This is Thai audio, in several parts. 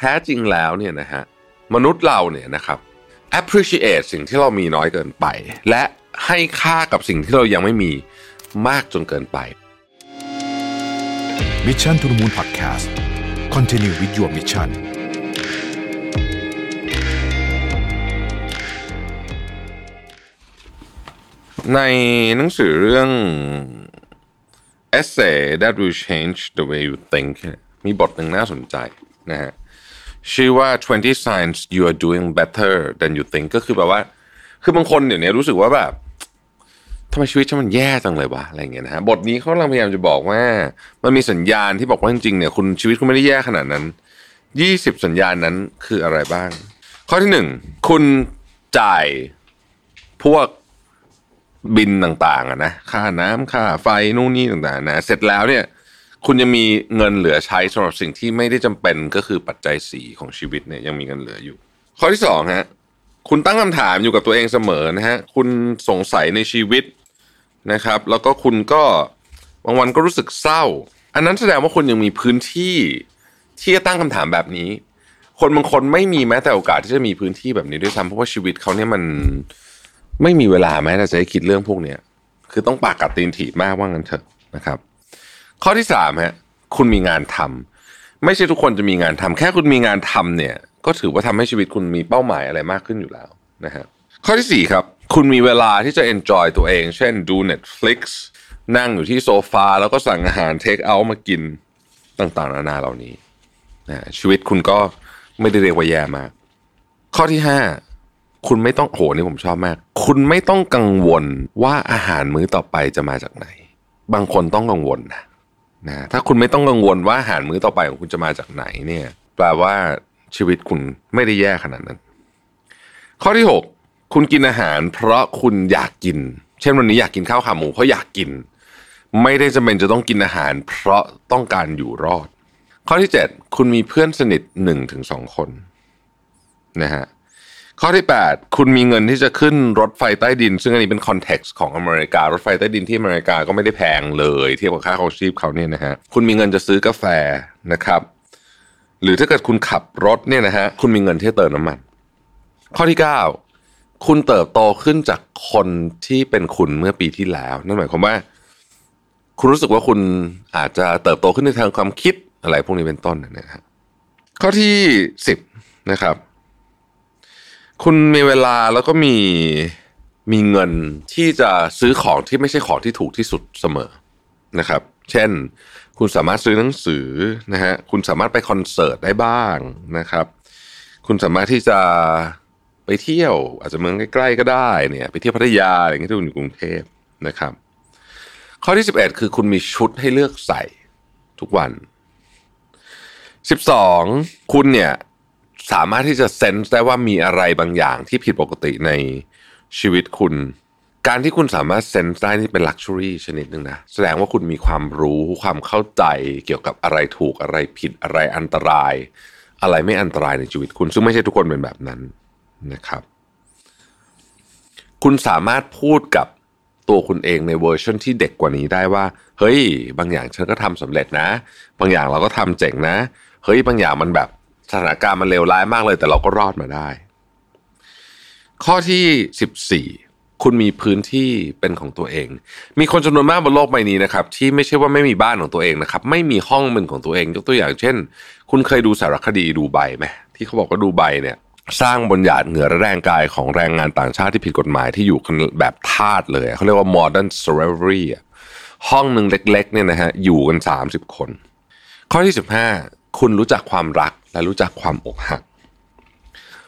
แท้จริงแล้วเนี่ยนะฮะมนุษย์เราเนี่ยนะครับ appreciate สิ่งที่เรามีน้อยเกินไป และให้ค่ากับสิ่งที่เรายังไม่มีมากจนเกินไปมิชชั่นทุ the Moon Podcast Continue with your mission ในหนังสือเรื่อง essay that will change the way you think มีบทหนึ่งน่าสนใจนะฮะ ชื่อว่า 20 signs you are doing better than you think ก็คือแบบว่า คือบางคนเดี๋ยวนี้รู้สึกว่าแบบทำไมชีวิตฉันมันแย่จังเลยวะอะไรเงี้ยนะฮะบทนี้เขากำลังพยายามจะบอกว่า มันมีสัญญาณที่บอกว่าจริงๆเนี่ยคุณชีวิตคุณไม่ได้แย่ขนาดนั้น 20 สัญญาณนั้นคืออะไรบ้าง ข้อที่หนึ่งคุณจ่ายพวกบินต่างๆอะนะค่าน้ำค่าไฟนู่นนี่ต่างๆนะเสร็จแล้วเนี่ย คุณยังมีเงินเหลือใช้สำหรับสิ่งที่ไม่ได้จำเป็นก็คือปัจจัยสีของชีวิตเนี่ยยังมีเงินเหลืออยู่ ข้อที่สองฮะคุณตั้งคำถามอยู่กับตัวเองเสมอนะฮะคุณสงสัยในชีวิตนะครับ แล้วก็คุณก็บางวันก็รู้สึกเศร้า อันนั้นแสดงว่าคุณยังมีพื้นที่ที่จะตั้งคำถามแบบนี้ คนบางคนไม่มีแม้แต่โอกาสที่จะมีพื้นที่แบบนี้ด้วยซ้ำเพราะว่าชีวิตเขาเนี่ยมันไม่มีเวลาแม้แต่จะให้คิดเรื่องพวกเนี้ยคือต้องปากกัดตีนถีบมากว่างั้นเถอะนะครับ ข้อที่สามฮะคุณมีงานทำไม่ใช่ทุกคนจะมีงานทำแค่คุณมีงานทำเนี่ย ก็ถือว่าทำให้ชีวิตคุณมีเป้าหมายอะไรมากขึ้นอยู่แล้วนะฮะข้อที่สี่ครับ คุณมีเวลาที่จะ enjoy ตัวเอง เช่นดู Netflix นั่งอยู่ที่โซฟาแล้วก็สั่งอาหาร take out มากินต่างๆนานาเหล่านี้นะชีวิตคุณก็ไม่ได้เรียกว่าแย่มาก ข้อที่ห้าคุณไม่ต้องโหนี่ผมชอบมาก คุณไม่ต้องกังวลว่าอาหารมื้อต่อไปจะมาจากไหน บางคนต้องกังวลนะ นะถ้าคุณไม่ต้องกังวลว่าอาหารมื้อต่อไปของคุณจะมาจากไหนเนี่ย แปลว่าชีวิตคุณไม่ได้แย่ขนาดนั้น ข้อที่หกคุณกินอาหาร เพราะคุณอยากกิน เช่นวันนี้อยากกินข้าวขาหมูเพราะอยากกิน ไม่ได้จำเป็นจะต้องกินอาหาร เพราะต้องการอยู่รอด ข้อที่เจ็ดคุณมีเพื่อนสนิทหนึ่งถึงสองคนนะฮะ ข้อที่ 8 คุณมีเงินที่จะขึ้นรถไฟใต้ดิน ซึ่งอันนี้เป็นคอนเท็กซ์ของอเมริการถไฟใต้ดินที่อเมริกาก็ไม่ได้แพงเลยเทียบกับค่าของชีพเขาเนี่ยนะฮะคุณมีเงินจะซื้อกาแฟนะครับ หรือถ้าเกิดคุณขับรถเนี่ยนะฮะคุณมีเงินที่จะเติมน้ำมัน ข้อที่ 9 คุณเติบโตขึ้นจากคนที่เป็นคุณเมื่อปีที่แล้วนั่นหมายความว่า คุณรู้สึกว่าคุณอาจจะเติบโตขึ้นในทางความคิดอะไรพวกนี้เป็นต้นนะฮะข้อที่ 10 นะครับ คุณมีเวลาแล้วก็มีมีเงินที่จะซื้อของที่ไม่ใช่ของที่ถูกที่สุดเสมอนะครับ เช่น คุณสามารถซื้อหนังสือนะฮะคุณสามารถไปคอนเสิร์ตได้บ้างนะครับ คุณสามารถที่จะไปเที่ยว อาจจะเมืองใกล้ๆก็ได้เนี่ยไปเที่ยวพัทยาอะไรเงี้ยที่คุณอยู่กรุงเทพนะครับ ข้อที่ 11 คือคุณมีชุดให้เลือกใส่ทุกวัน 12 คุณเนี่ย สามารถที่จะเซนส์ได้ว่ามีอะไรบางอย่างที่ผิดปกติในชีวิตคุณ การที่คุณสามารถเซนส์ได้นี่เป็นลักชัวรี่ชนิดหนึ่งนะ แสดงว่าคุณมีความรู้ความเข้าใจเกี่ยวกับอะไรถูกอะไรผิดอะไรอันตราย อะไรไม่อันตรายในชีวิตคุณ ซึ่งไม่ใช่ทุกคนเป็นแบบนั้นนะครับ คุณสามารถพูดกับตัวคุณเองในเวอร์ชันที่เด็กกว่านี้ได้ว่า เฮ้ย บางอย่างฉันก็ทำสำเร็จนะ บางอย่างเราก็ทำเจ๋งนะ เฮ้ย บางอย่างมันแบบ สถานการณ์มันเลวร้ายมากเลย แต่เราก็รอดมาได้ ข้อที่ 14 คุณมีพื้นที่เป็นของตัวเอง มีคนจำนวนมากบนโลกใบนี้นะครับ ที่ไม่ใช่ว่าไม่มีบ้านของตัวเองนะครับ ไม่มีห้องเป็นของตัวเอง ยกตัวอย่างเช่น คุณเคยดูสารคดีดูใบไหมที่เขาบอกว่าดูใบเนี่ยสร้างบนหยาดเหงื่อและแรงกายของแรงงานต่างชาติที่ผิดกฎหมายที่อยู่กันแบบทาสเลย เขาเรียกว่า modern slavery ห้องหนึ่งเล็กๆเนี่ยนะฮะอยู่กัน 30 คน ข้อที่ 15 คุณรู้จักความรักและรู้จักความอกหัก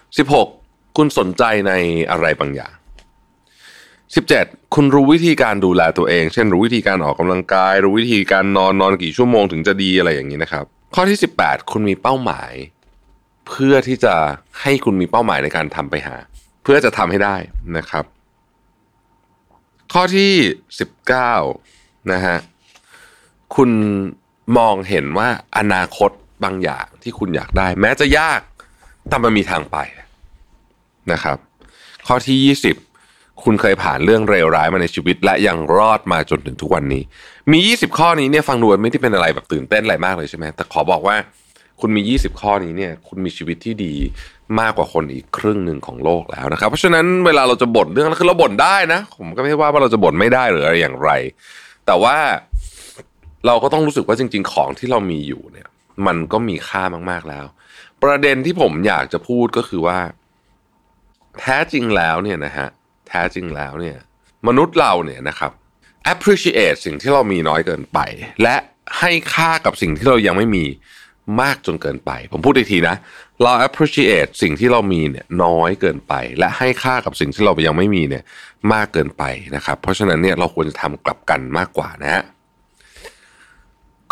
16 คุณสนใจในอะไรบางอย่าง 17 คุณรู้วิธีการดูแลตัวเอง เช่น รู้วิธีการออกกำลังกาย รู้วิธีการนอนนอนกี่ชั่วโมงถึงจะดีอะไรอย่างนี้นะครับ ข้อที่ 18 คุณมีเป้าหมาย เพื่อที่จะให้คุณมีเป้าหมายในการทำไปหา เพื่อจะทำให้ได้นะครับ ข้อที่ 19นะฮะคุณมองเห็นว่าอนาคต บางอย่างที่คุณอยากได้ แม้จะยากแต่มันมีทางไปนะครับ ข้อที่ 20 คุณเคยผ่านเรื่องเลวร้ายมาในชีวิต และยังรอดมาจนถึงทุกวันนี้ มี 20 ข้อนี้เนี่ยฟังดูไม่ได้เป็นอะไรแบบตื่นเต้นอะไรมากเลยใช่ไหมแต่ขอบอกว่าคุณมี 20 ข้อนี้เนี่ยคุณมีชีวิตที่ดีมากกว่าคนอีกครึ่งหนึ่งของโลกแล้วนะครับ เพราะฉะนั้นเวลาเราจะบ่นเรื่องนั้นคือเราบ่นได้นะ ผมก็ไม่ว่าว่าเราจะบ่นไม่ได้หรืออะไรอย่างไร แต่ว่าเราก็ต้องรู้สึกว่าจริง ๆ ของที่เรามีอยู่เนี่ย มันก็มีค่ามากๆแล้ว ประเด็นที่ผมอยากจะพูดก็คือว่า แท้จริงแล้วเนี่ยนะฮะแท้จริงแล้วเนี่ย มนุษย์เราเนี่ยนะครับ appreciate สิ่งที่เรามีน้อยเกินไป และให้ค่ากับสิ่งที่เรายังไม่มีมากจนเกินไป ผมพูดอีกทีนะ เรา appreciate สิ่งที่เรามีเนี่ยน้อยเกินไป และให้ค่ากับสิ่งที่เรายังไม่มีเนี่ยมากเกินไปนะครับ เพราะฉะนั้นเนี่ยเราควรจะทำกลับกันมากกว่านะฮะ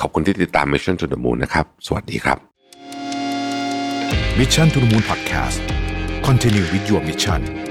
ขอบคุณที่ติดตาม Mission to the Moon นะครับ สวัสดีครับ Mission to the Moon Podcast Continue with your mission